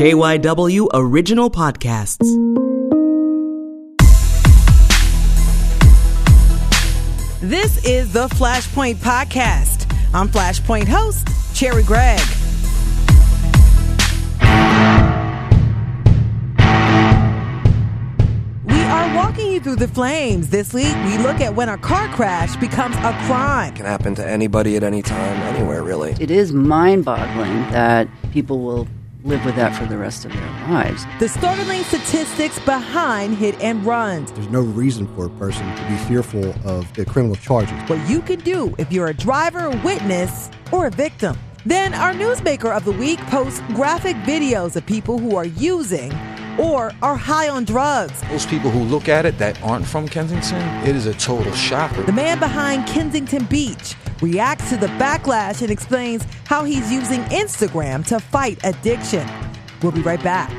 KYW Original Podcasts. This is the Flashpoint Podcast. I'm Flashpoint host, Cherri Gregg. We are walking you through the flames. This week, we look at when a car crash becomes a crime. It can happen to anybody at any time, anywhere, really. It is mind boggling that people will live with that for the rest of their lives. The startling statistics behind hit and runs. There's no reason for a person to be fearful of the criminal charges. What you can do if you're a driver, a witness, or a victim. Then our newsmaker of the week posts graphic videos of people who are using or are high on drugs. Those people who look at it that aren't from Kensington, it is a total shocker. The man behind Kensington Beach reacts to the backlash and explains how he's using Instagram to fight addiction. We'll be right back.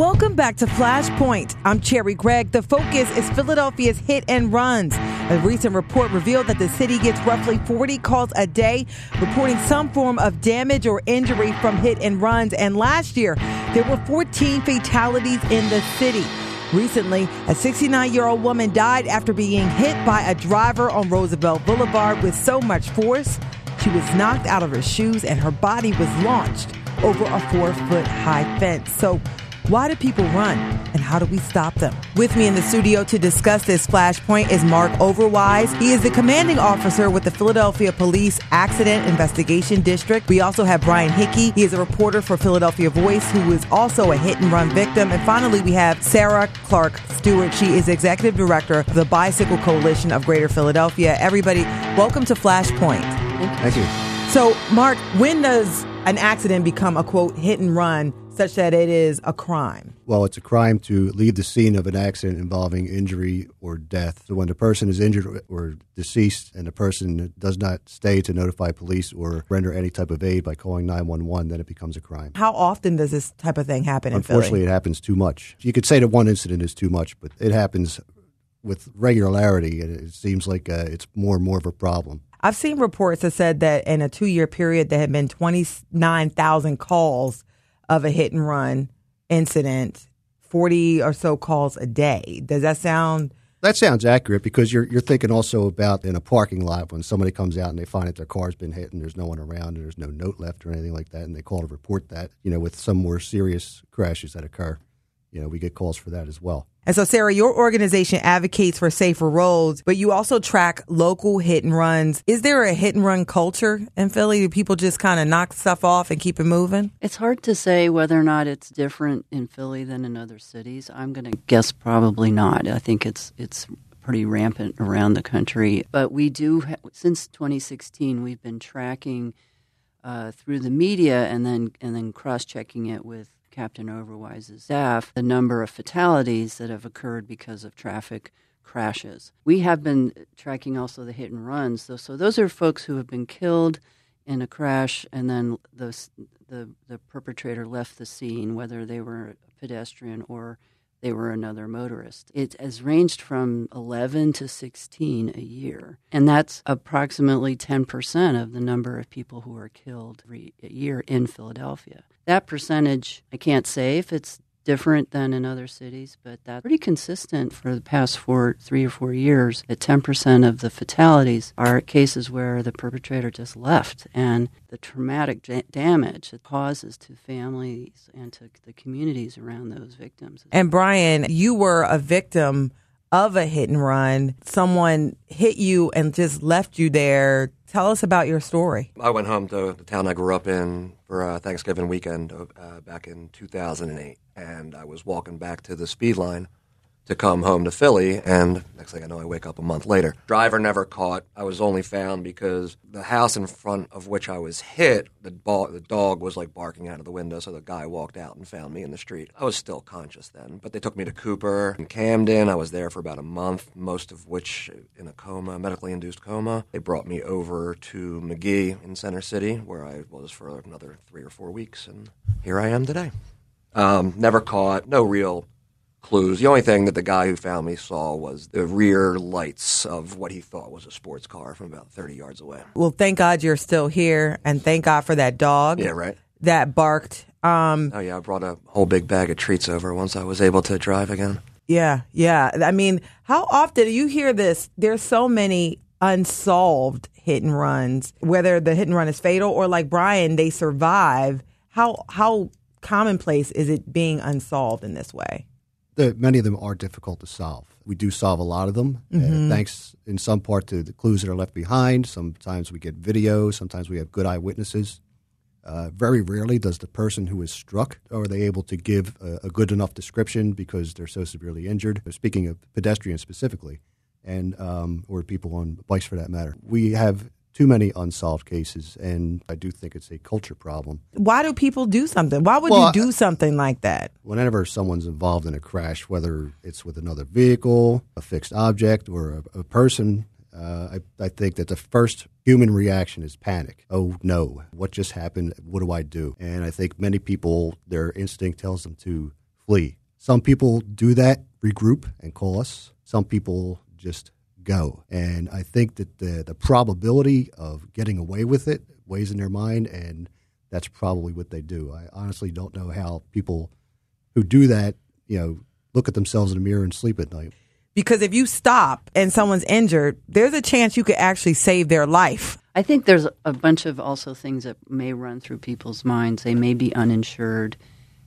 Welcome back to Flashpoint. I'm Cherri Gregg. The focus is Philadelphia's hit and runs. A recent report revealed that the city gets roughly 40 calls a day reporting some form of damage or injury from hit and runs. And last year, there were 14 fatalities in the city. Recently, a 69 year old woman died after being hit by a driver on Roosevelt Boulevard with so much force. She was knocked out of her shoes and her body was launched over a four foot high fence. So, why do people run and how do we stop them? With me in the studio to discuss this flashpoint is Mark Overwise. He is the commanding officer with the Philadelphia Police Accident Investigation District. We also have Brian Hickey. He is a reporter for Philadelphia Voice who is also a hit and run victim. And finally, we have Sarah Clark Stuart. She is executive director of the Bicycle Coalition of Greater Philadelphia. Everybody, welcome to Flashpoint. Thank you. So, Mark, when does an accident become a quote hit and run such that it is a crime? Well, it's a crime to leave the scene of an accident involving injury or death. So when the person is injured or deceased and the person does not stay to notify police or render any type of aid by calling 911, then it becomes a crime. How often does this type of thing happen in Unfortunately, it happens too much. You could say that one incident is too much, but it happens with regularity, and it seems like uh, it's more and more of a problem. I've seen reports that said that in a two year period, there had been 29,000 calls of a hit and run incident, 40 or so calls a day. Does that sound? That sounds accurate because you're you're thinking also about in a parking lot when somebody comes out and they find that their car's been hit and there's no one around and there's no note left or anything like that and they call to report that. You know, with some more serious crashes that occur, you know, we get calls for that as well. And so, Sarah, your organization advocates for safer roads, but you also track local hit and runs. Is there a hit and run culture in Philly? Do people just kind of knock stuff off and keep it moving? It's hard to say whether or not it's different in Philly than in other cities. I'm going to guess probably not. I think it's it's pretty rampant around the country. But we do ha- since 2016 we've been tracking uh, through the media and then and then cross checking it with Captain Overwise's staff the number of fatalities that have occurred because of traffic crashes. We have been tracking also the hit and runs. So, so those are folks who have been killed in a crash and then the, the, the perpetrator left the scene, whether they were a pedestrian or they were another motorist. It has ranged from 11 to 16 a year. And that's approximately 10% of the number of people who are killed every year in Philadelphia. That percentage, I can't say if it's different than in other cities, but that's pretty consistent for the past four, three or four years. That 10% of the fatalities are cases where the perpetrator just left, and the traumatic da- damage it causes to families and to the communities around those victims. And Brian, you were a victim of a hit and run. Someone hit you and just left you there. Tell us about your story. I went home to the town I grew up in for uh, Thanksgiving weekend uh, back in 2008, and I was walking back to the Speedline to come home to Philly, and next thing I know, I wake up a month later. Driver never caught. I was only found because the house in front of which I was hit, the, the dog was like barking out of the window, so the guy walked out and found me in the street. I was still conscious then, but they took me to Cooper and Camden. I was there for about a month, most of which in a coma, medically induced coma. They brought me over to Magee in Center City, where I was for another three or four weeks, and here I am today. Um, never caught, no real clues. The only thing that the guy who found me saw was the rear lights of what he thought was a sports car from about 30 yards away. Well, thank God you're still here, and thank God for that dog Yeah, right. that barked. Um, Oh, yeah, I brought a whole big bag of treats over once I was able to drive again. yeah, yeah. I mean, how often do you hear this? There's so many unsolved hit and runs, whether the hit and run is fatal or like Brian, they survive. How how commonplace is it being unsolved in this way? The, many of them are difficult to solve. We do solve a lot of them, uh, thanks in some part to the clues that are left behind. Sometimes we get video, sometimes we have good eyewitnesses. Uh, very rarely does the person who is struck are they able to give a, a good enough description because they're so severely injured. Speaking of pedestrians specifically, and um, or people on bikes for that matter, we have too many unsolved cases, and I do think it's a culture problem. Why do people do something? Why would Well, you do something like that? whenever someone's involved in a crash, whether it's with another vehicle, a fixed object, or a, a person, uh, I, I think that the first human reaction is panic. Oh no, what just happened? What do I do? And I think many people, their instinct tells them to flee. Some people do that, regroup, and call us. Some people just go. And I think that the, the probability of getting away with it weighs in their mind, and that's probably what they do. I honestly don't know how people who do that, you know, look at themselves in the mirror and sleep at night. Because if you stop and someone's injured, there's a chance you could actually save their life. I think there's a bunch of also things that may run through people's minds. They may be uninsured.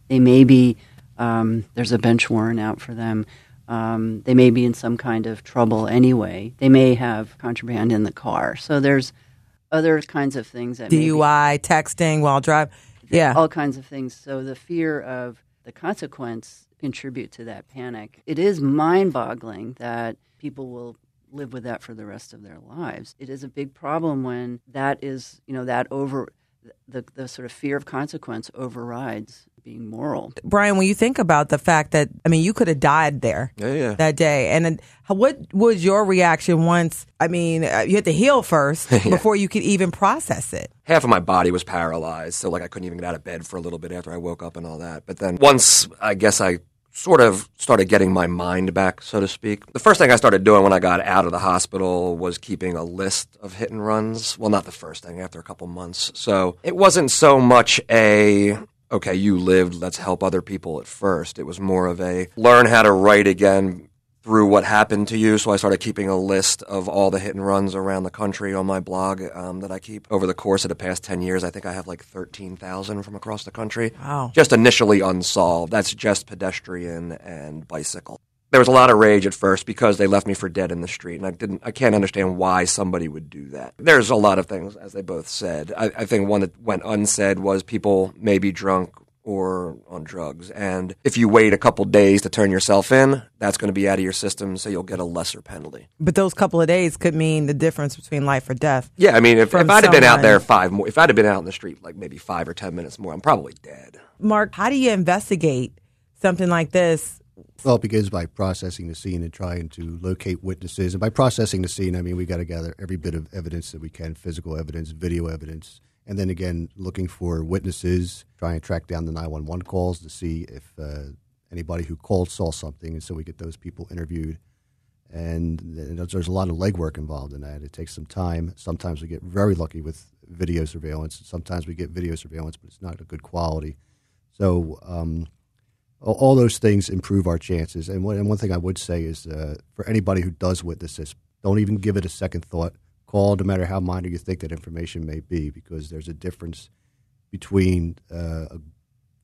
They may be um, there's a bench warrant out for them. Um, they may be in some kind of trouble anyway. They may have contraband in the car. So there's other kinds of things that may be- DUI, texting while driving. Yeah. all kinds of things. So the fear of the consequence contribute to that panic. It is mind-boggling that people will live with that for the rest of their lives. It is a big problem when that is, you know, that over the the sort of fear of consequence overrides being moral. Brian, when you think about the fact that, I mean, you could have died there Yeah, yeah. that day. And then what was your reaction once? I mean, uh, you had to heal first before you could even process it. half of my body was paralyzed, so like I couldn't even get out of bed for a little bit after I woke up and all that. But then once I guess I sort of started getting my mind back, so to speak. The first thing I started doing when I got out of the hospital was keeping a list of hit and runs. Well, not the first thing, after a couple months. So it wasn't so much a okay, you lived, let's help other people at first. It was more of a learn how to write again through what happened to you. So I started keeping a list of all the hit and runs around the country on my blog um, that I keep. Over the course of the past 10 years, I think I have like 13,000 from across the country. Wow. Just initially unsolved. That's just pedestrian and bicycle. There was a lot of rage at first because they left me for dead in the street, and I didn't. I can't understand why somebody would do that. There's a lot of things, as they both said. I, I think one that went unsaid was people may be drunk or on drugs. And if you wait a couple days to turn yourself in, that's going to be out of your system, so you'll get a lesser penalty. But those couple of days could mean the difference between life or death. Yeah, I mean, if, if I'd have been out there five more, if I'd have been out in the street like maybe five or ten minutes more, I'm probably dead. Mark, how do you investigate something like this? Well, it begins by processing the scene and trying to locate witnesses. And by processing the scene, I mean we got to gather every bit of evidence that we can physical evidence, video evidence. And then again, looking for witnesses, trying to track down the 911 calls to see if uh, anybody who called saw something. And so we get those people interviewed. And there's a lot of legwork involved in that. It takes some time. Sometimes we get very lucky with video surveillance. Sometimes we get video surveillance, but it's not a good quality. So, um, all, those things improve our chances. And one, and one thing I would say is uh, for anybody who does witness this, don't even give it a second thought. Call, no matter how minor you think that information may be, because there's a difference between uh, a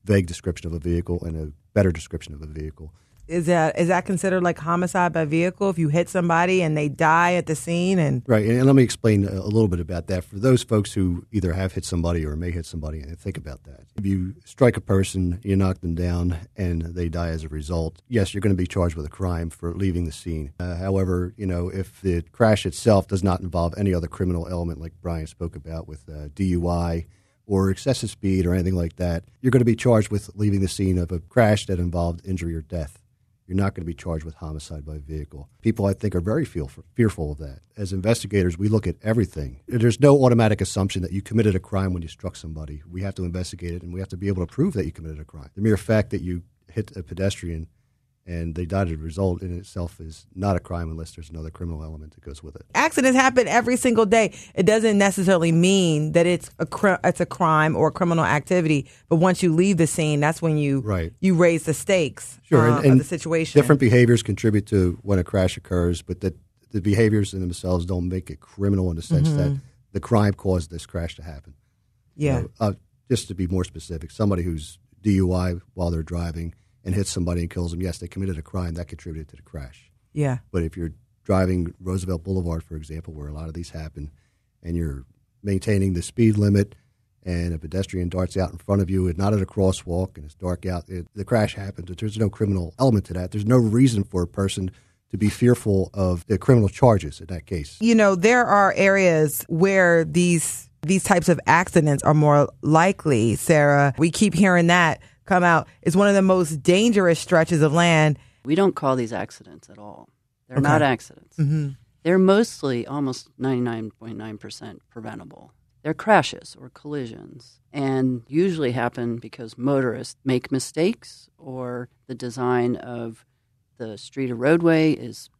vague description of a vehicle and a better description of a vehicle. Is that is that considered like homicide by vehicle if you hit somebody and they die at the scene and Right, and let me explain a little bit about that for those folks who either have hit somebody or may hit somebody. And think about that. If you strike a person, you knock them down, and they die as a result. Yes, you're going to be charged with a crime for leaving the scene. Uh, however, you know if the crash itself does not involve any other criminal element, like Brian spoke about with uh, DUI or excessive speed or anything like that, you're going to be charged with leaving the scene of a crash that involved injury or death. You're not going to be charged with homicide by vehicle. People, I think, are very fearful of that. As investigators, we look at everything. There's no automatic assumption that you committed a crime when you struck somebody. We have to investigate it, and we have to be able to prove that you committed a crime. The mere fact that you hit a pedestrian and the a result in itself is not a crime unless there's another criminal element that goes with it. accidents happen every single day. It doesn't necessarily mean that it's a cr- it's a crime or a criminal activity. But once you leave the scene, that's when you Right. you raise the stakes Sure, uh, and, and of the situation. Different behaviors contribute to when a crash occurs, but that the behaviors in themselves don't make it criminal in the sense that the crime caused this crash to happen. You yeah. know, uh, just to be more specific, somebody who's DUI while they're driving and hits somebody and kills them, yes, they committed a crime that contributed to the crash. Yeah. But if you're driving Roosevelt Boulevard, for example, where a lot of these happen, and you're maintaining the speed limit, and a pedestrian darts out in front of you, and not at a crosswalk, and it's dark out, it, the crash happens. There's no criminal element to that. There's no reason for a person to be fearful of the criminal charges in that case. You know, there are areas where these these types of accidents are more likely, Sarah. We keep hearing that come out. It's one of the most dangerous stretches of land. We don't call these accidents at all. They're not accidents. Mm-hmm. They're mostly almost 99.9% preventable. They're crashes or collisions and usually happen because motorists make mistakes or the design of the street or roadway is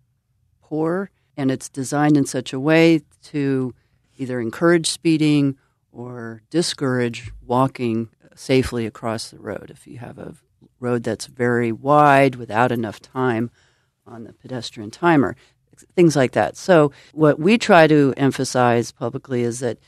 poor and it's designed in such a way to either encourage speeding or discourage walking safely across the road. If you have a road that's very wide without enough time on the pedestrian timer, things like that. So, what we try to emphasize publicly is that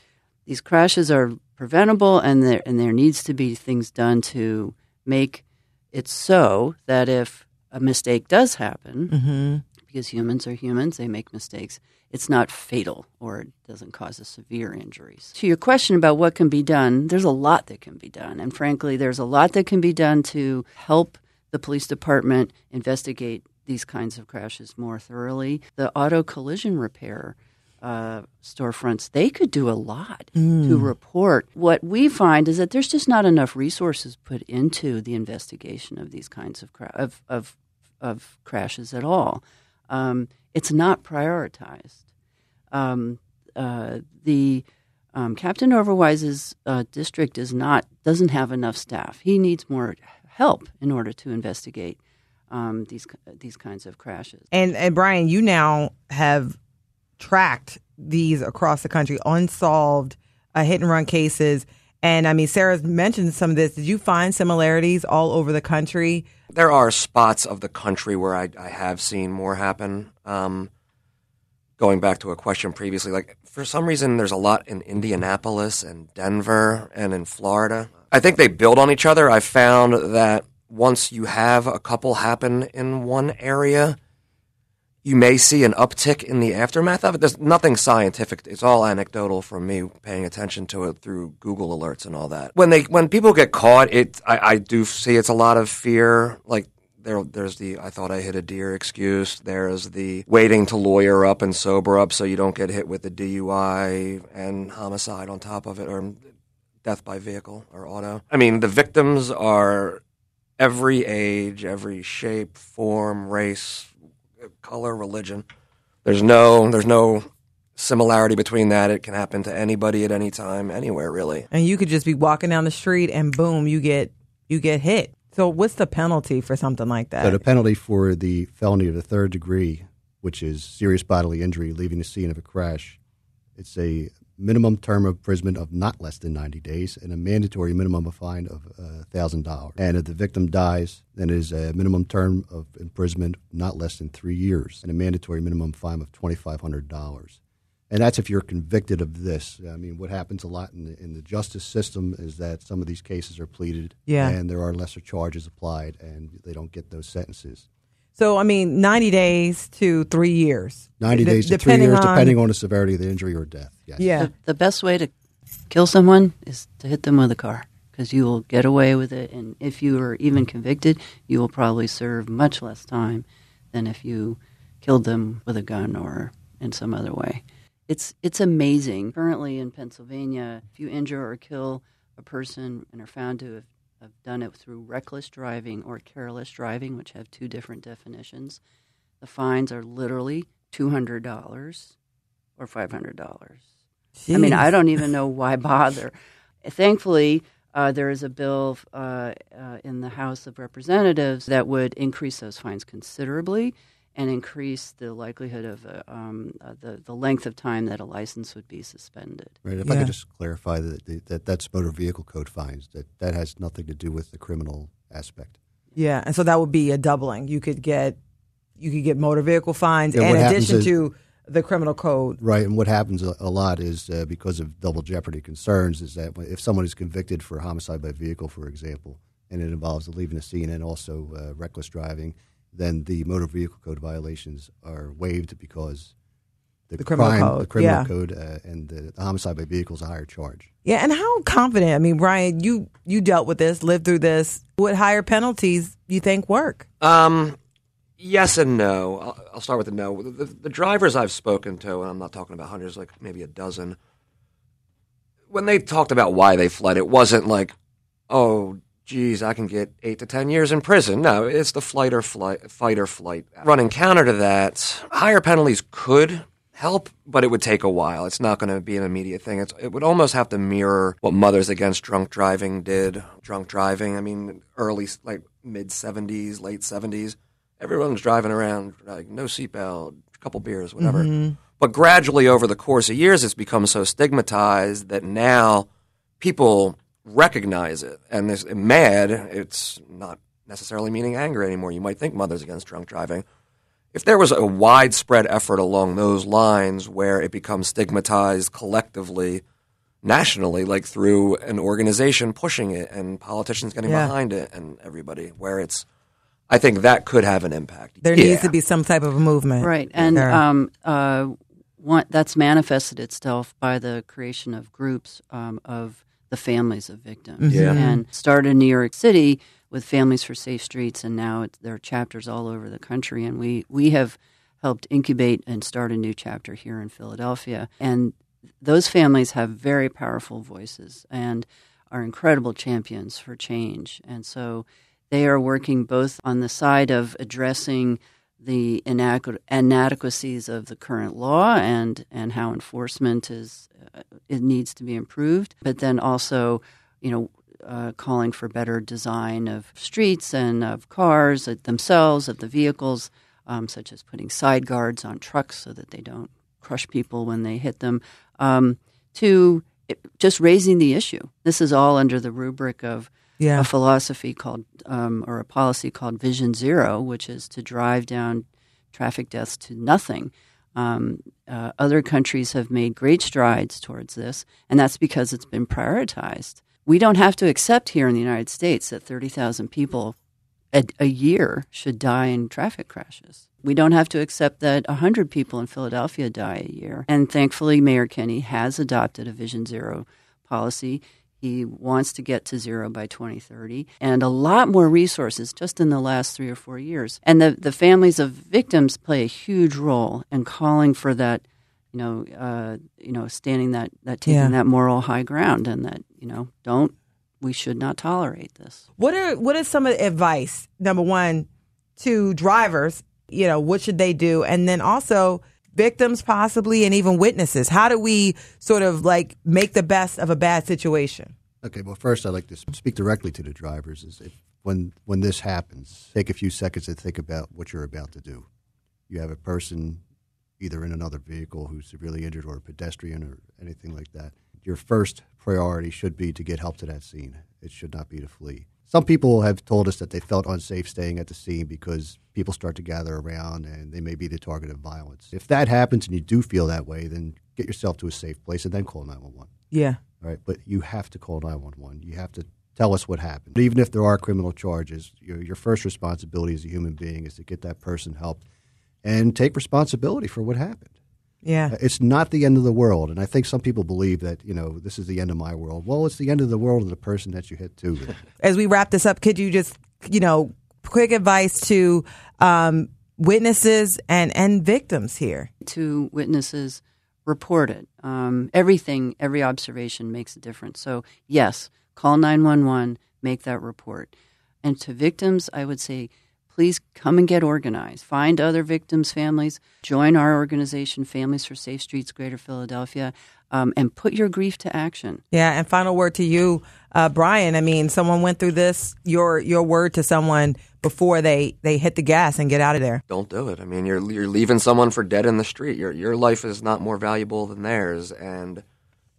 these crashes are preventable and there, and there needs to be things done to make it so that if a mistake does happen, mm-hmm. Because humans are humans, they make mistakes, it's not fatal or it doesn't cause a severe injuries. To your question about what can be done, there's a lot that can be done. And frankly, there's a lot that can be done to help the police department investigate these kinds of crashes more thoroughly. The auto collision repair uh, storefronts, they could do a lot to report. What we find is that there's just not enough resources put into the investigation of these kinds of cra- of, of of crashes at all. Um, it's not prioritized. Um, uh, the um, Captain Overwise's uh, district is not doesn't have enough staff. He needs more help in order to investigate um, these these kinds of crashes. And and Brian, you now have tracked these across the country, unsolved uh, hit and run cases. And I mean, Sarah's mentioned some of this. Did you find similarities all over the country? There are spots of the country where I, I have seen more happen. Um, going back to a question previously, like for some reason, there's a lot in Indianapolis and Denver and in Florida. I think they build on each other. I found that once you have a couple happen in one area, you may see an uptick in the aftermath of it. There's nothing scientific. It's all anecdotal from me paying attention to it through Google alerts and all that. When they when people get caught, it I, I do see it's a lot of fear. Like there there's the I thought I hit a deer excuse. There's the waiting to lawyer up and sober up so you don't get hit with the DUI and homicide on top of it or death by vehicle or auto. I mean, the victims are every age, every shape, form, race, color, religion. There's no there's no similarity between that. It can happen to anybody at any time, anywhere really. And you could just be walking down the street and boom, you get you get hit. So what's the penalty for something like that? So the penalty for the felony of the third degree, which is serious bodily injury, leaving the scene of a crash, it's a minimum term of imprisonment of not less than 90 days and a mandatory minimum of fine of uh, $1,000. And if the victim dies, then it is a minimum term of imprisonment not less than three years and a mandatory minimum fine of $2,500. And that's if you're convicted of this. I mean, what happens a lot in the, in the justice system is that some of these cases are pleaded Yeah. and there are lesser charges applied and they don't get those sentences. So I mean, ninety days to three years. 90 days to three depending years, on- depending on the severity of the injury or death. Yes. Yeah. The, the best way to kill someone is to hit them with a car because you will get away with it. And if you are even convicted, you will probably serve much less time than if you killed them with a gun or in some other way. It's it's amazing. Currently in Pennsylvania, if you injure or kill a person and are found to have, have done it through reckless driving or careless driving, which have two different definitions, the fines are literally two hundred dollars or five hundred dollars. I mean, I don't even know why bother. Thankfully, uh, there is a bill uh, uh, in the House of Representatives that would increase those fines considerably and increase the likelihood of uh, um, uh, the the length of time that a license would be suspended. Right. If I could just clarify that, that that's motor vehicle code fines. That that has nothing to do with the criminal aspect. Yeah, and so that would be a doubling. You could get you could get motor vehicle fines Yeah, in addition is- to the criminal code. Right. And what happens a, a lot is uh, because of double jeopardy concerns is that if someone is convicted for homicide by vehicle, for example, and it involves leaving the scene and also uh, reckless driving, then the motor vehicle code violations are waived because the, The criminal crime, code, the criminal yeah. code, uh, and the, the homicide by vehicle is a higher charge. Yeah, and how confident? I mean, Brian, you you dealt with this, lived through this. What higher penalties you think work? Um, yes and no. I'll, I'll start with the no. The, the, the drivers I've spoken to, and I'm not talking about hundreds, like maybe a dozen. When they talked about why they fled, it wasn't like, oh, geez, I can get eight to ten years in prison. No, it's the flight or flight, fight or flight. Running counter to that, higher penalties could help, but it would take a while. It's not going to be an immediate thing. It's, it would almost have to mirror what Mothers Against Drunk Driving did. Drunk driving, I mean, early, like mid 70s, late 70s. Everyone's driving around, like no seatbelt, a couple beers, whatever. Mm-hmm. But gradually over the course of years, it's become so stigmatized that now people recognize it and this MADD. It's not necessarily meaning anger anymore. You might think Mothers Against Drunk Driving. If there was a widespread effort along those lines where it becomes stigmatized collectively, nationally, like through an organization pushing it and politicians getting Yeah. behind it and everybody, where it's, I think that could have an impact. There Yeah. needs to be some type of a movement, Right, and there. um, uh, one, that's manifested itself by the creation of groups um, of the families of victims. Mm-hmm. Yeah. And started in New York City with Families for Safe Streets, and now it's, there are chapters all over the country. And we, we have helped incubate and start a new chapter here in Philadelphia. And those families have very powerful voices and are incredible champions for change. And so they are working both on the side of addressing the inadequ- inadequacies of the current law and, and how enforcement is uh, it needs to be improved, but then also, you know, uh, calling for better design of streets and of cars themselves, of the vehicles, um, such as putting side guards on trucks so that they don't crush people when they hit them, um, to just raising the issue. This is all under the rubric of Yeah. a philosophy called um, or a policy called Vision Zero, which is to drive down traffic deaths to nothing. Um, uh, other countries have made great strides towards this, and that's because it's been prioritized. We don't have to accept here in the United States that 30,000 people a, a year should die in traffic crashes. We don't have to accept that 100 people in Philadelphia die a year. And thankfully, Mayor Kenney has adopted a Vision Zero policy. He wants to get to zero by 2030 and a lot more resources just in the last three or four years. And the, the families of victims play a huge role in calling for that, you know, uh, you know, standing that, that taking Yeah. that moral high ground and that, you know, don't, we should not tolerate this. What are what is some of the advice? Number one, to drivers, you know, what should they do? And then also victims possibly and even witnesses. How do we sort of like make the best of a bad situation? Okay, well, first I'd like to speak directly to the drivers. Is if when when this happens, take a few seconds to think about what you're about to do. You have a person either in another vehicle who's severely injured or a pedestrian or anything like that. Your first priority should be to get help to that scene. It should not be to flee. Some people have told us that they felt unsafe staying at the scene because people start to gather around and they may be the target of violence. If that happens and you do feel that way, then get yourself to a safe place and then call 911. Yeah. All right, but you have to call 911. You have to Tell us what happened. Even if there are criminal charges, your, your first responsibility as a human being is to get that person helped and take responsibility for what happened. Yeah. Uh, It's not the end of the world, and I think some people believe that you know this is the end of my world. Well, it's the end of the world of the person that you hit too. As we wrap this up, could you just, you know, quick advice to um, witnesses and, and victims here? to witnesses report it. Um, everything, every observation makes a difference. So, yes, call 911, make that report. And to victims, I would say, please come and get organized. Find other victims' families. Join our organization, Families for Safe Streets Greater Philadelphia, um, and put your grief to action. Yeah, and final word to you, uh, Brian. I mean, someone went through this. Your your word to someone before they they hit the gas and get out of there. Don't do it. I mean, you're you're leaving someone for dead in the street. Your your life is not more valuable than theirs, and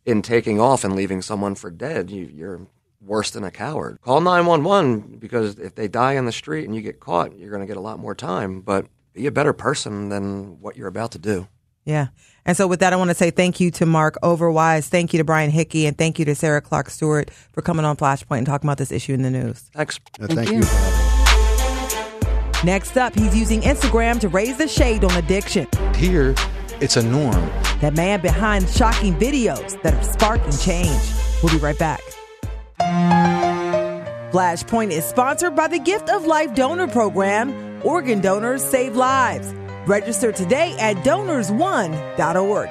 in taking off and leaving someone for dead, you, you're worse than a coward. Call nine one one because if they die in the street and you get caught, you're going to get a lot more time. But be a better person than what you're about to do. Yeah. And so with that, I want to say thank you to Mark Overwise. Thank you to Brian Hickey and thank you to Sarah Clark Stuart for coming on Flashpoint and talking about this issue in the news. Thanks. Uh, Thank thank you. you. for having me. Next up, he's using Instagram to raise the shade on addiction. Here, it's a norm. That man behind shocking videos that are sparking change. We'll be right back. Flashpoint is sponsored by the Gift of Life Donor Program. Organ donors save lives. Register today at donorsone.org.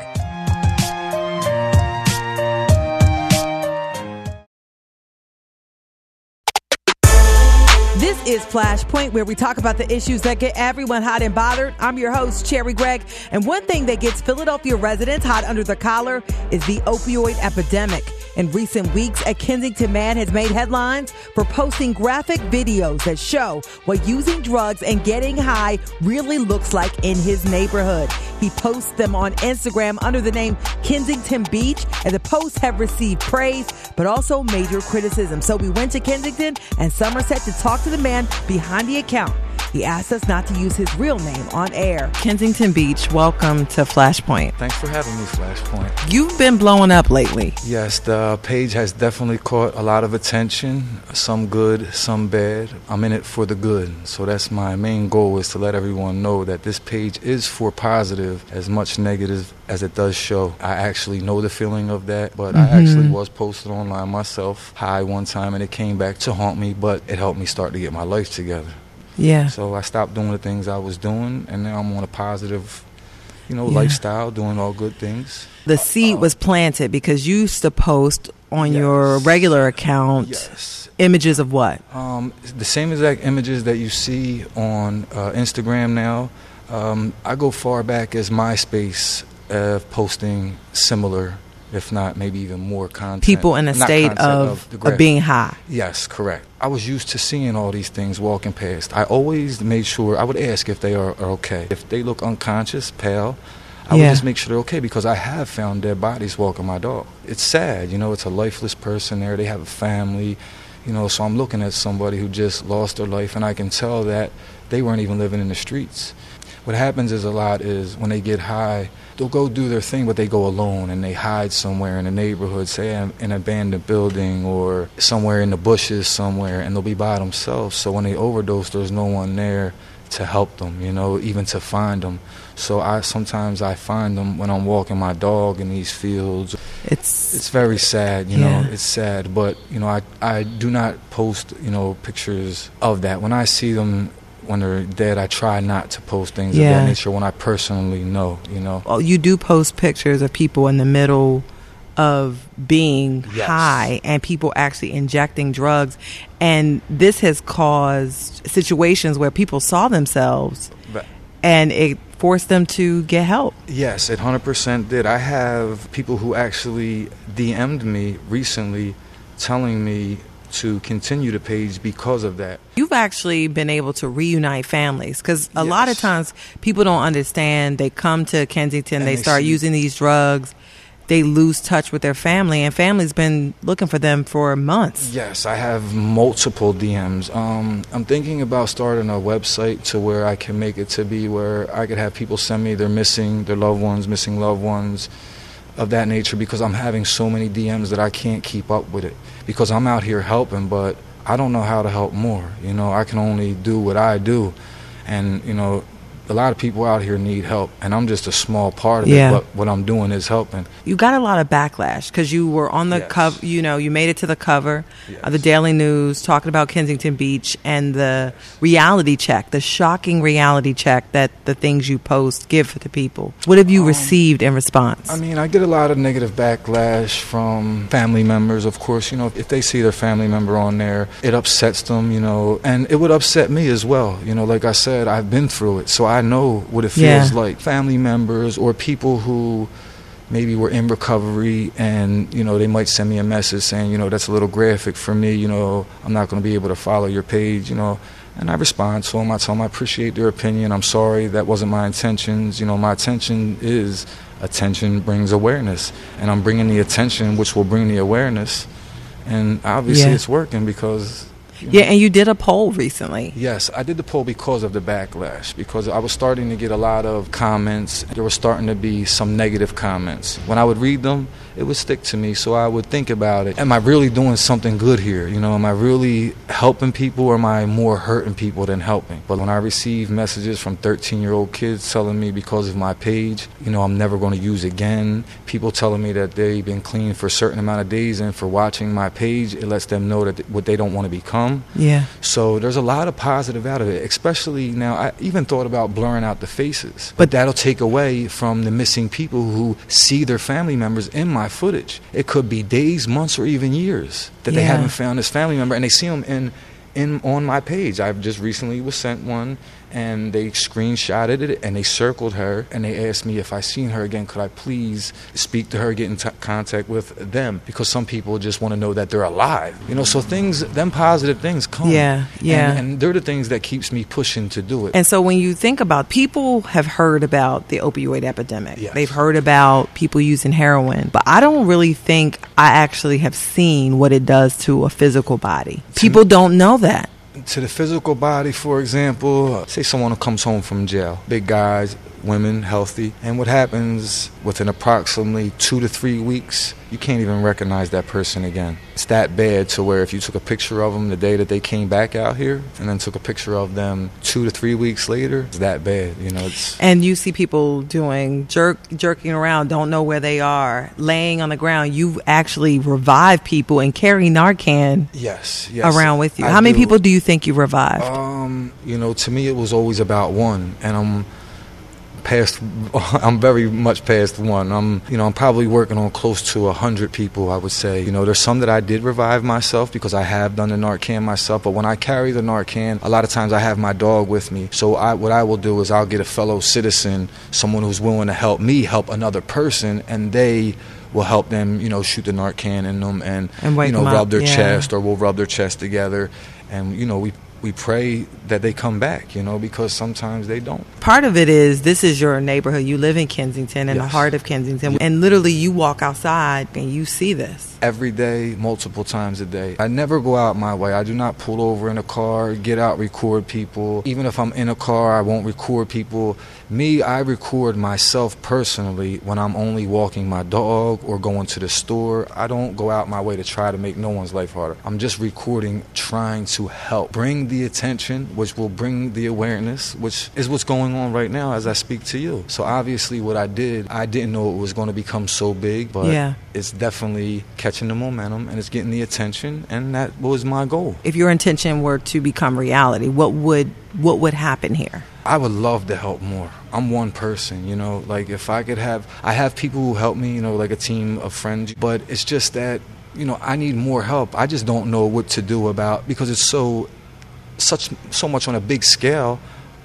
This is Flashpoint, where we talk about the issues that get everyone hot and bothered. I'm your host, Cherri Gregg. And one thing that gets Philadelphia residents hot under the collar is the opioid epidemic. In recent weeks, a Kensington man has made headlines for posting graphic videos that show what using drugs and getting high really looks like in his neighborhood. He posts them on Instagram under the name Kensington Beach, and the posts have received praise but also major criticism. So we went to Kensington and Somerset to talk to the man behind the account. He asked us not to use his real name on air. Kensington Beach, welcome to Flashpoint. Thanks for having me, Flashpoint. You've been blowing up lately. Yes, the page has definitely caught a lot of attention, some good, some bad. I'm in it for the good. So that's my main goal is to let everyone know that this page is for positive as much negative as it does show. I actually know the feeling of that, but I mm-hmm. actually was posted online myself high one time and it came back to haunt me, but it helped me start to get my life together. Yeah. So I stopped doing the things I was doing and now I'm on a positive, you know, Yeah. lifestyle, doing all good things. The seed was planted because you used to post on Yes. your regular account Yes. images of what? Um, the same exact images that you see on uh, Instagram now. Um, I go far back as MySpace uh, posting similar, if not maybe even more content. People in a Not state content, of, of being high. Yes, correct. I was used to seeing all these things walking past. I always made sure I would ask if they are, are okay. If they look unconscious, pale, I Yeah. would just make sure they're okay because I have found dead bodies walking my dog. It's sad, you know. It's a lifeless person there. They have a family, you know. So I'm looking at somebody who just lost their life, and I can tell that they weren't even living in the streets. What happens is a lot is when they get high, they'll go do their thing, but they go alone and they hide somewhere in a neighborhood, say in an abandoned building or somewhere in the bushes somewhere, and they'll be by themselves. So when they overdose, there's no one there to help them, you know, even to find them. So I sometimes I find them when I'm walking my dog in these fields. It's, It's very sad, you Yeah. know. It's sad, but you know, I I do not post, you know, pictures of that. When I see them when they're dead, I try not to post things of Yeah. that nature when I personally know, you know. oh, you do post pictures of people in the middle of being Yes. high and people actually injecting drugs. And this has caused situations where people saw themselves But and it forced them to get help. yes, it 100% did. I have people who actually DM'd me recently telling me to continue the page because of that. You've actually been able to reunite families because a lot of times people don't understand. They come to Kensington, And they they start see- using these drugs, they lose touch with their family, and family's been looking for them for months. Yes, I have multiple DMs. Um, I'm thinking about starting a website to where I can make it to be where I could have people send me their missing, their loved ones, missing loved ones. Of that nature because I'm having so many DMs that I can't keep up with it because I'm out here helping, but I don't know how to help more. You know, I can only do what I do, and you know, a lot of people out here need help, and I'm just a small part of Yeah. it. But what I'm doing is helping. You got a lot of backlash because you were on the Yes. cover. You know, you made it to the cover of the Daily News talking about Kensington Beach and the reality check, the shocking reality check that the things you post give to the people. What have you received in response? Um, I mean, I get a lot of negative backlash from family members, of course. You know, if they see their family member on there, it upsets them, you know, and it would upset me as well. You know, like I said, I've been through it, so I know what it feels Yeah. like. Family members or people who maybe were in recovery and, you know, they might send me a message saying, you know, that's a little graphic for me, you know, I'm not going to be able to follow your page, you know. And I respond to them. I tell them I appreciate their opinion. I'm sorry that wasn't my intentions. You know, my intention is attention brings awareness, and I'm bringing the attention, which will bring the awareness. And obviously, Yeah. it's working because. You yeah, and you did a poll recently. Yes, I did the poll because of the backlash, because I was starting to get a lot of comments. There were starting to be some negative comments. When I would read them, it would stick to me, so I would think about it. Am I really doing something good here? You know, am I really helping people or am I more hurting people than helping? But when I receive messages from 13 year old kids telling me because of my page, you know, I'm never going to use again, people telling me that they've been clean for a certain amount of days and for watching my page, it lets them know that what they don't want to become. Yeah. So there's a lot of positive out of it, especially now. I even thought about blurring out the faces, but that'll take away from the missing people who see their family members in my footage. It could be days, months, or even years that they haven't found this family member, and they see them in, in on my page. I've just recently was sent one, and they screenshotted it and they circled her, and they asked me if I seen her again, could I please speak to her, get in t- contact with them, because some people just want to know that they're alive. You know, so things, them positive things come. Yeah, yeah. And, and they're the things that keeps me pushing to do it. And so when you think about people have heard about the opioid epidemic. Yes. They've heard about people using heroin, but I don't really think I actually have seen what it does to a physical body. People don't know that. To the physical body, for example, say someone who comes home from jail, big guys, women, healthy, and what happens within approximately two to three weeks, you can't even recognize that person again. It's that bad to where if you took a picture of them the day that they came back out here, and then took a picture of them two to three weeks later, it's that bad. You know, it's And you see people doing jerk jerking around, don't know where they are, laying on the ground. You actually revive people and carry Narcan yes, yes. around with you. I How many do. people do you think you revived? Um, you know, to me, it was always about one, and I'm past. I'm very much past one. I'm, you know, I'm probably working on close to a hundred people. I would say, you know, there's some that I did revive myself because I have done the Narcan myself. But when I carry the Narcan, a lot of times I have my dog with me. So I, what I will do is I'll get a fellow citizen, someone who's willing to help me help another person, and they. Will help them, you know, shoot the Narcan in them and, And you know them up, rub their yeah. chest or we'll rub their chest together and you know we we pray that they come back you know because sometimes they don't. Part of it is this is your neighborhood. You live in Kensington, in the heart of Kensington, and literally you walk outside and you see this. every day multiple times a day. I never go out my way. I do not pull over in a car get out record people. Even if i'm in a car i won't record people me i record myself personally when i'm only walking my dog or going to the store i don't go out my way to try to make no one's life harder i'm just recording trying to help bring the attention which will bring the awareness which is what's going on right now as i speak to you so obviously what i did i didn't know it was going to become so big but Yeah. it's definitely catching the momentum and it's getting the attention and that was my goal If your intention were to become reality, what would what would happen here? I would love to help more. I'm one person you know like if i could have i have people who help me you know like a team of friends but it's just that you know i need more help. I just don't know what to do about because it's so such so much on a big scale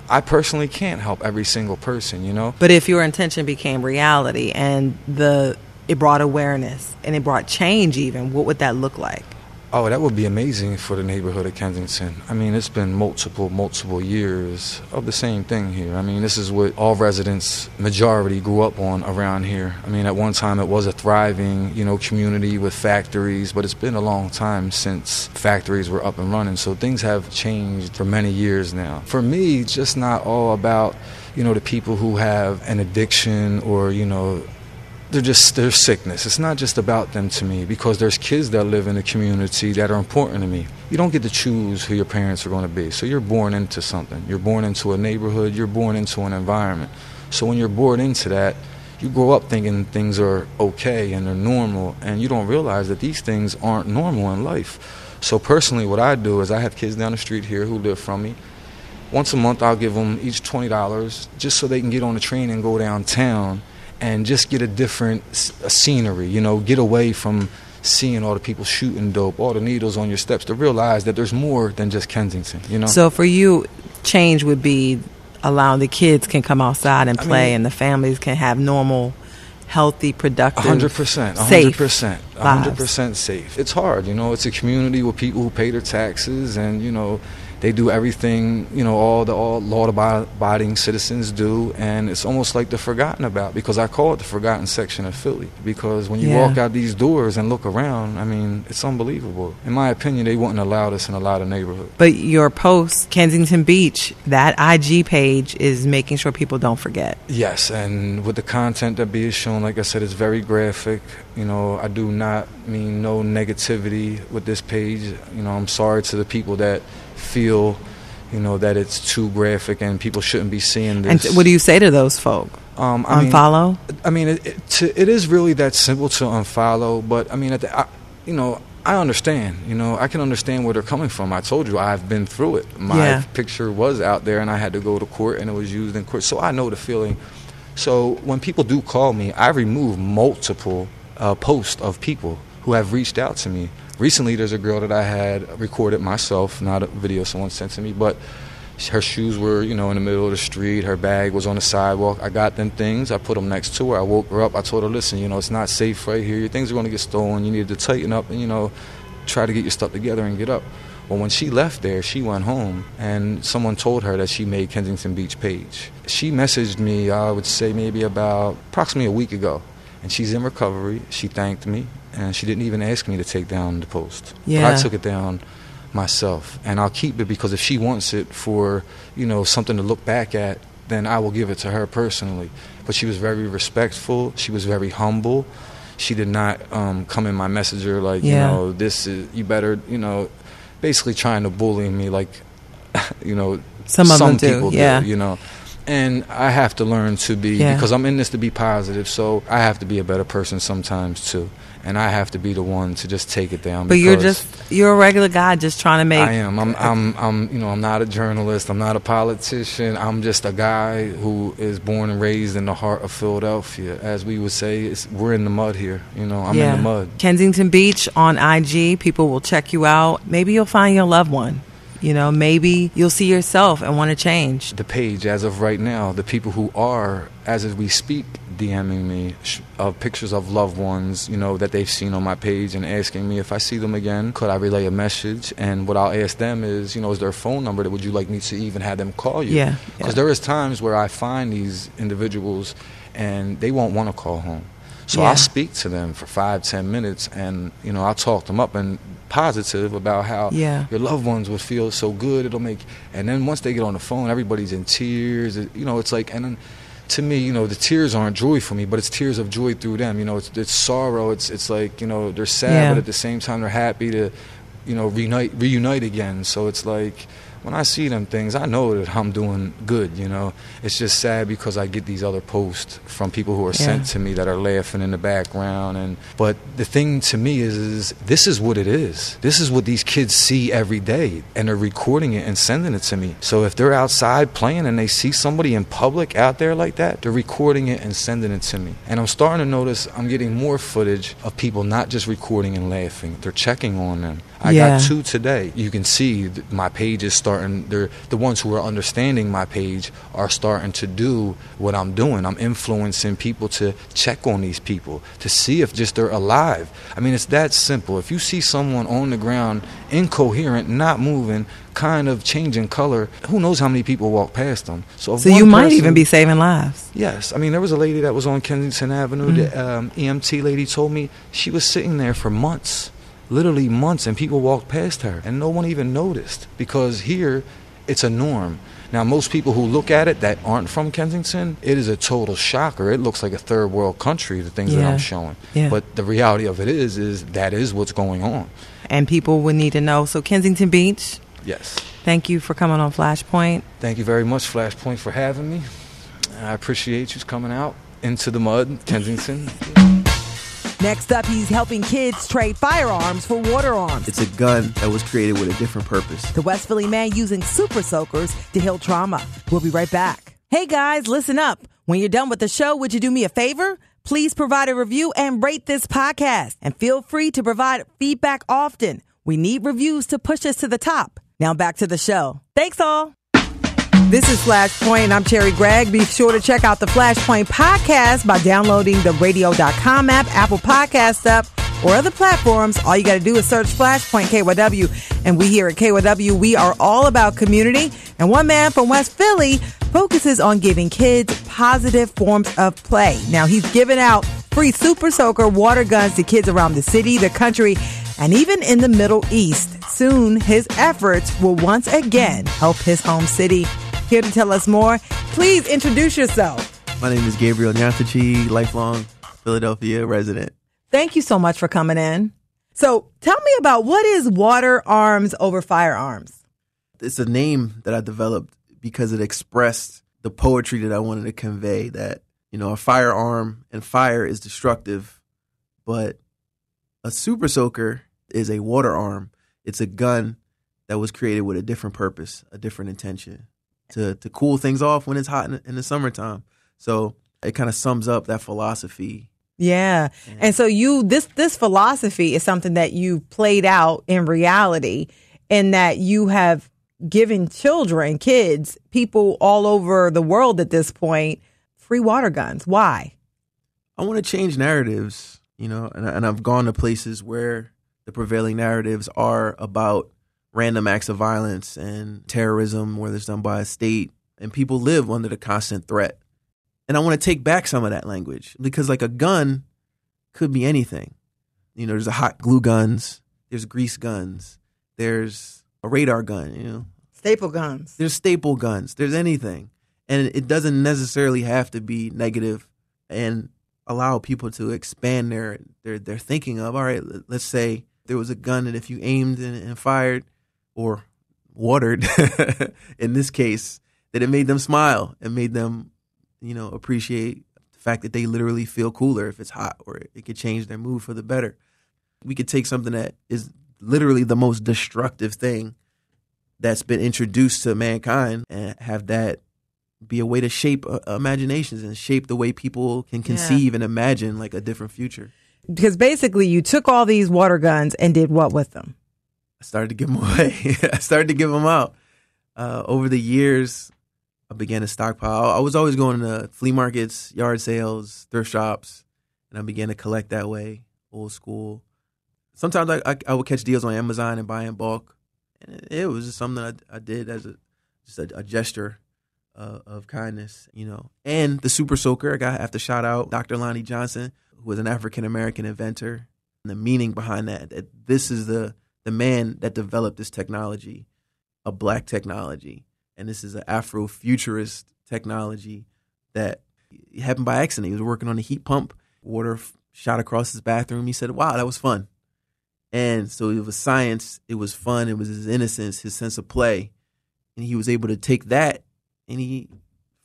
i personally can't help every single person you know? But if your intention became reality and the it brought awareness and it brought change even, what would that look like? Oh, that would be amazing for the neighborhood of Kensington. I mean, it's been multiple, multiple years of the same thing here. I mean, this is what all residents, majority, grew up on around here. I mean, at one time it was a thriving, you know, community with factories, but it's been a long time since factories were up and running. So things have changed for many years now. For me, just not all about, you know, the people who have an addiction or, you know, they're just they're sickness. It's not just about them to me because there's kids that live in the community that are important to me. You don't get to choose who your parents are going to be. So you're born into something. You're born into a neighborhood. You're born into an environment. So when you're born into that, you grow up thinking things are okay and they're normal, and you don't realize that these things aren't normal in life. So personally, what I do is I have kids down the street here who live from me. Once a month, I'll give them each twenty dollars just so they can get on the train and go downtown and just get a different a scenery. You know, get away from seeing all the people shooting dope, all the needles on your steps, to realize that there's more than just Kensington. You know. So for you, change would be allowing the kids can come outside and play, I mean, and the families can have normal, healthy, productive, hundred percent, hundred percent, hundred percent safe. It's hard, you know. It's a community with people who pay their taxes, and you know they do everything you know all the all law-abiding citizens do, and it's almost like they're forgotten about because I call it the forgotten section of Philly because when you yeah. walk out these doors and look around, I mean it's unbelievable. In my opinion, they wouldn't allow this in a lot of neighborhoods. But your post Kensington Beach, that IG page is making sure people don't forget. Yes, and with the content that being shown, like I said, it's very graphic. You know, I do not mean no negativity with this page. You know, I'm sorry to the people that feel, you know, that it's too graphic and people shouldn't be seeing this. And what do you say to those folk? Um, I unfollow. Mean, I mean, it, it, to, it is really that simple to unfollow. But I mean, at the, I, you know, I understand. You know, I can understand where they're coming from. I told you I've been through it. My yeah. picture was out there, and I had to go to court, and it was used in court. So I know the feeling. So when people do call me, I remove multiple uh, posts of people who have reached out to me recently there's a girl that I had recorded myself, not a video someone sent to me, but her shoes were, you know, in the middle of the street. Her bag was on the sidewalk. I got them things. I put them next to her. I woke her up. I told her, listen, you know, it's not safe right here. Your things are going to get stolen. You need to tighten up and, you know, try to get your stuff together and get up. Well, when she left there, she went home, and someone told her that she made Kensington Beach page. She messaged me, I would say maybe about approximately a week ago, and she's in recovery. She thanked me and she didn't even ask me to take down the post. Yeah. But I took it down myself, and I'll keep it because if she wants it for you know something to look back at, then I will give it to her personally. But she was very respectful. She was very humble. She did not um, come in my messenger like yeah. you know this is you better you know basically trying to bully me like you know some, some people do, yeah. do you know and I have to learn to be yeah. because I'm in this to be positive. So I have to be a better person sometimes too and I have to be the one to just take it down. But you're just you're a regular guy just trying to make. I am. I'm. I'm. I'm. You know. I'm not a journalist. I'm not a politician. I'm just a guy who is born and raised in the heart of Philadelphia. As we would say, we're in the mud here. You know. I'm yeah. in the mud. Kensington Beach on IG. People will check you out. Maybe you'll find your loved one. You know, maybe you'll see yourself and want to change. The page, as of right now, the people who are, as we speak, DMing me of pictures of loved ones, you know, that they've seen on my page and asking me if I see them again, could I relay a message? And what I'll ask them is, you know, is there a phone number that would you like me to even have them call you? Yeah. Because yeah. there is times where I find these individuals and they won't want to call home. So yeah. I'll speak to them for five, ten minutes, and you know I'll talk them up and positive about how yeah. your loved ones would feel so good. It'll make, and then once they get on the phone, everybody's in tears. You know, it's like, and then to me, you know, the tears aren't joy for me, but it's tears of joy through them. You know, it's, it's sorrow. It's it's like you know they're sad, yeah. but at the same time they're happy to, you know, reunite reunite again. So it's like when I see them things, I know that I'm doing good. You know, it's just sad because I get these other posts from people who are yeah. sent to me that are laughing in the background. And but the thing to me is, is this is what it is. This is what these kids see every day, and they're recording it and sending it to me. So if they're outside playing and they see somebody in public out there like that, they're recording it and sending it to me. And I'm starting to notice I'm getting more footage of people not just recording and laughing; they're checking on them. I yeah. got two today. You can see my page is starting. They're the ones who are understanding my page are starting to do what I'm doing. I'm influencing people to check on these people to see if just they're alive. I mean, it's that simple. If you see someone on the ground, incoherent, not moving, kind of changing color, who knows how many people walk past them? So, so you might even be saving lives. Yes, I mean, there was a lady that was on Kensington Avenue. Mm-hmm. The um, EMT lady told me she was sitting there for months literally months and people walked past her and no one even noticed because here it's a norm. Now, most people who look at it that aren't from Kensington, it is a total shocker. It looks like a third world country, the things that I'm showing. Yeah. But the reality of it is, is that is what's going on. And people would need to know. So, Kensington Beach, Yes. thank you for coming on Flashpoint. Thank you very much, Flashpoint, for having me. I appreciate you coming out into the mud, Kensington. Next up, he's helping kids trade firearms for water arms. It's a gun that was created with a different purpose. The West Philly man using super soakers to heal trauma. We'll be right back. Hey guys, listen up. When you're done with the show, would you do me a favor? Please provide a review and rate this podcast. And feel free to provide feedback often. We need reviews to push us to the top. Now back to the show. Thanks all. This is Flashpoint, and I'm Cherri Gregg. Be sure to check out the Flashpoint podcast by downloading the radio.com app, Apple Podcast app, or other platforms. All you got to do is search Flashpoint KYW. And we here at KYW, we are all about community. And one man from West Philly focuses on giving kids positive forms of play. Now, he's given out free Super Soaker water guns to kids around the city, the country, and even in the Middle East. Soon, his efforts will once again help his home city. Here to tell us more, please introduce yourself. My name is Gabriel Nyantakyi, lifelong Philadelphia resident. Thank you so much for coming in. So, tell me about what is water arms over firearms? It's a name that I developed because it expressed the poetry that I wanted to convey that, you know, a firearm and fire is destructive, but a super soaker is a water arm. It's a gun that was created with a different purpose, a different intention to, to cool things off when it's hot in, in the summertime. So it kind of sums up that philosophy Yeah. And so you this this philosophy is something that you played out in reality in that you have given children, kids, people all over the world at this point free water guns. Why? I want to change narratives, you know, and, and I've gone to places where the prevailing narratives are about random acts of violence and terrorism, whether it's done by a state, and people live under the constant threat. And I want to take back some of that language because, like, a gun could be anything. You know, there's a hot glue guns, there's grease guns, there's a radar gun, you know, Staple guns. there's staple guns, there's anything. And it doesn't necessarily have to be negative and allow people to expand their their, their thinking of, all right, let- let's say there was a gun and if you aimed and, and fired or watered, in this case, that it made them smile and made them, you know, appreciate the fact that they literally feel cooler if it's hot or it could change their mood for the better. We could take something that is literally the most destructive thing that's been introduced to mankind and have that be a way to shape uh, imaginations and shape the way people can conceive and imagine like a different future. Because basically you took all these water guns and did what with them? I started to give them away. I started to give them out. Uh, over the years, I began to stockpile. I was always going to flea markets, yard sales, thrift shops, and I began to collect that way, old school. Sometimes I, I, I would catch deals on Amazon and buy in bulk. And it, it was just something I, I did as a just a, a gesture uh, of kindness, you know. And the super soaker, I got have to shout out Dr. Lonnie Johnson, who was an African American inventor, and the meaning behind that. That this is the the man that developed this technology, a black technology, and this is an Afro-futurist technology that happened by accident. He was working on a heat pump, water f- shot across his bathroom. He said, "Wow, that was fun." And so it was science, it was fun, it was his innocence, his sense of play, and he was able to take that and he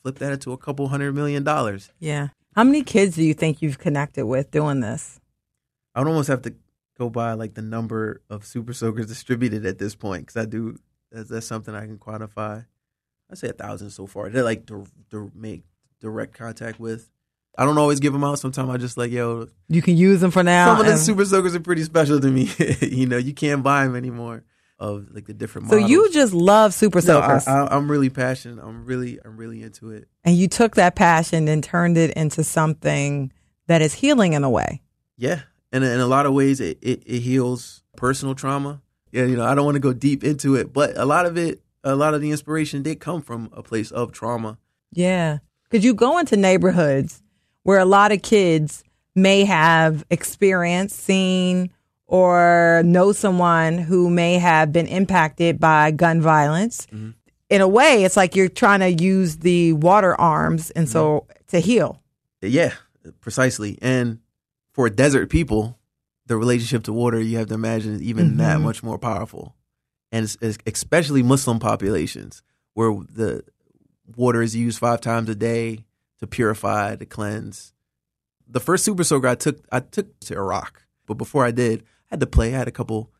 flipped that into a couple hundred million dollars. Yeah. How many kids do you think you've connected with doing this? I would almost have to go by like the number of super soakers distributed at this point because I do that's, that's something I can quantify. I say a thousand so far. They're like to, to make direct contact with. I don't always give them out. Sometimes I just like yo. You can use them for now. Some of the super soakers are pretty special to me. you know, you can't buy them anymore. Of like the different. so models. you just love super No, I, soakers. I, I'm really passionate. I'm really, I'm really into it. and you took that passion and turned it into something that is healing in a way. Yeah, and in a lot of ways, it, it, it heals personal trauma. Yeah, you know, I don't want to go deep into it, but a lot of it, a lot of the inspiration did come from a place of trauma. Yeah. Because you go into neighborhoods where a lot of kids may have experienced, seen, or know someone who may have been impacted by gun violence. Mm-hmm. in a way, it's like you're trying to use the water arms and so mm-hmm. to heal. Yeah, precisely. And for desert people, the relationship to water, you have to imagine, is even that mm-hmm. much more powerful. And it's, it's especially Muslim populations where the water is used five times a day to purify, to cleanse. The first super soaker I took, I took to Iraq, but before I did, I had to play. I had a couple,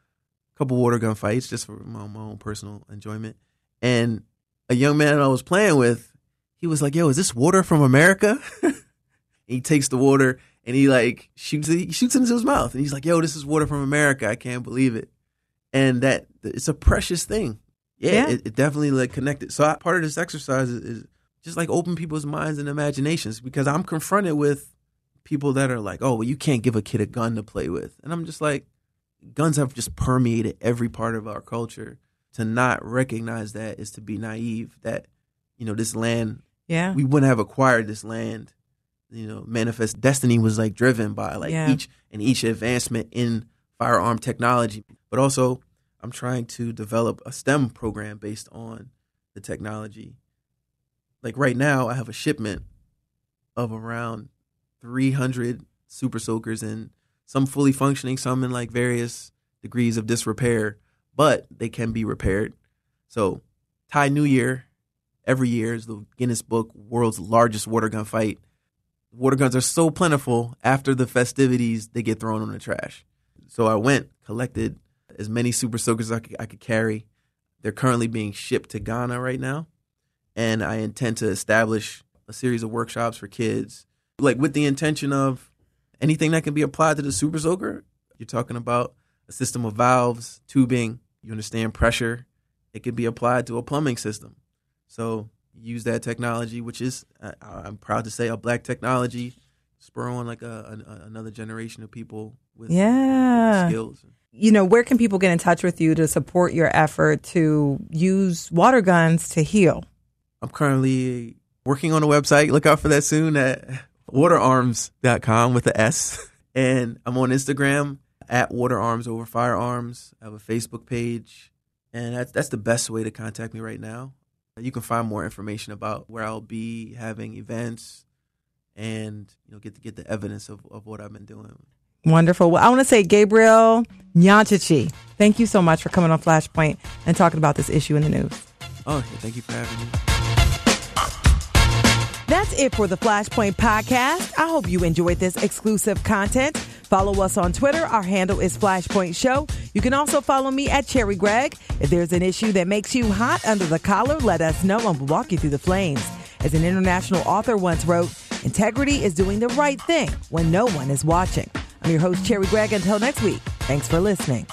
couple water gun fights just for my, my own personal enjoyment. And a young man I was playing with, he was like, "Yo, is this water from America?" he takes the water and he like shoots it, he shoots it into his mouth, and he's like, "Yo, this is water from America. I can't believe it." And that it's a precious thing. Yeah, Yeah. It, it definitely like connected. So I, part of this exercise is, is just like open people's minds and imaginations because I'm confronted with people that are like, "Oh, well, you can't give a kid a gun to play with," and I'm just like, guns have just permeated every part of our culture. To not recognize that is to be naive. That you know this land Yeah. we wouldn't have acquired this land. You know, manifest destiny was like driven by like Yeah. each and each advancement in firearm technology. But also, I'm trying to develop a STEM program based on the technology. Like right now, I have a shipment of around 300 super soakers and some fully functioning, some in like various degrees of disrepair, but they can be repaired. So, Thai New Year every year is the Guinness Book world's largest water gun fight. Water guns are so plentiful after the festivities, they get thrown in the trash. So I went, collected as many super soakers I could, I could carry. They're currently being shipped to Ghana right now. And I intend to establish a series of workshops for kids, like with the intention of anything that can be applied to the super soaker. You're talking about a system of valves, tubing, you understand pressure. It could be applied to a plumbing system. So use that technology, which is I, I'm proud to say a black technology, spur on like a, a another generation of people with Yeah. skills. You know, where can people get in touch with you to support your effort to use water guns to heal? I'm currently working on a website. Look out for that soon at waterarms.com with the S. And I'm on Instagram at waterarms over firearms. I have a Facebook page. And that's, that's the best way to contact me right now. You can find more information about where I'll be having events and you know get to get the evidence of, of what I've been doing. Wonderful. Well, I want to say, Gabriel Nyantakyi, thank you so much for coming on Flashpoint and talking about this issue in the news. Oh, yeah, thank you for having me. That's it for the Flashpoint podcast. I hope you enjoyed this exclusive content. Follow us on Twitter. Our handle is Flashpoint Show. You can also follow me at Cherri Gregg. If there's an issue that makes you hot under the collar, let us know and we'll walk you through the flames. As an international author once wrote, integrity is doing the right thing when no one is watching. I'm your host, Cherri Gregg. Until next week, thanks for listening.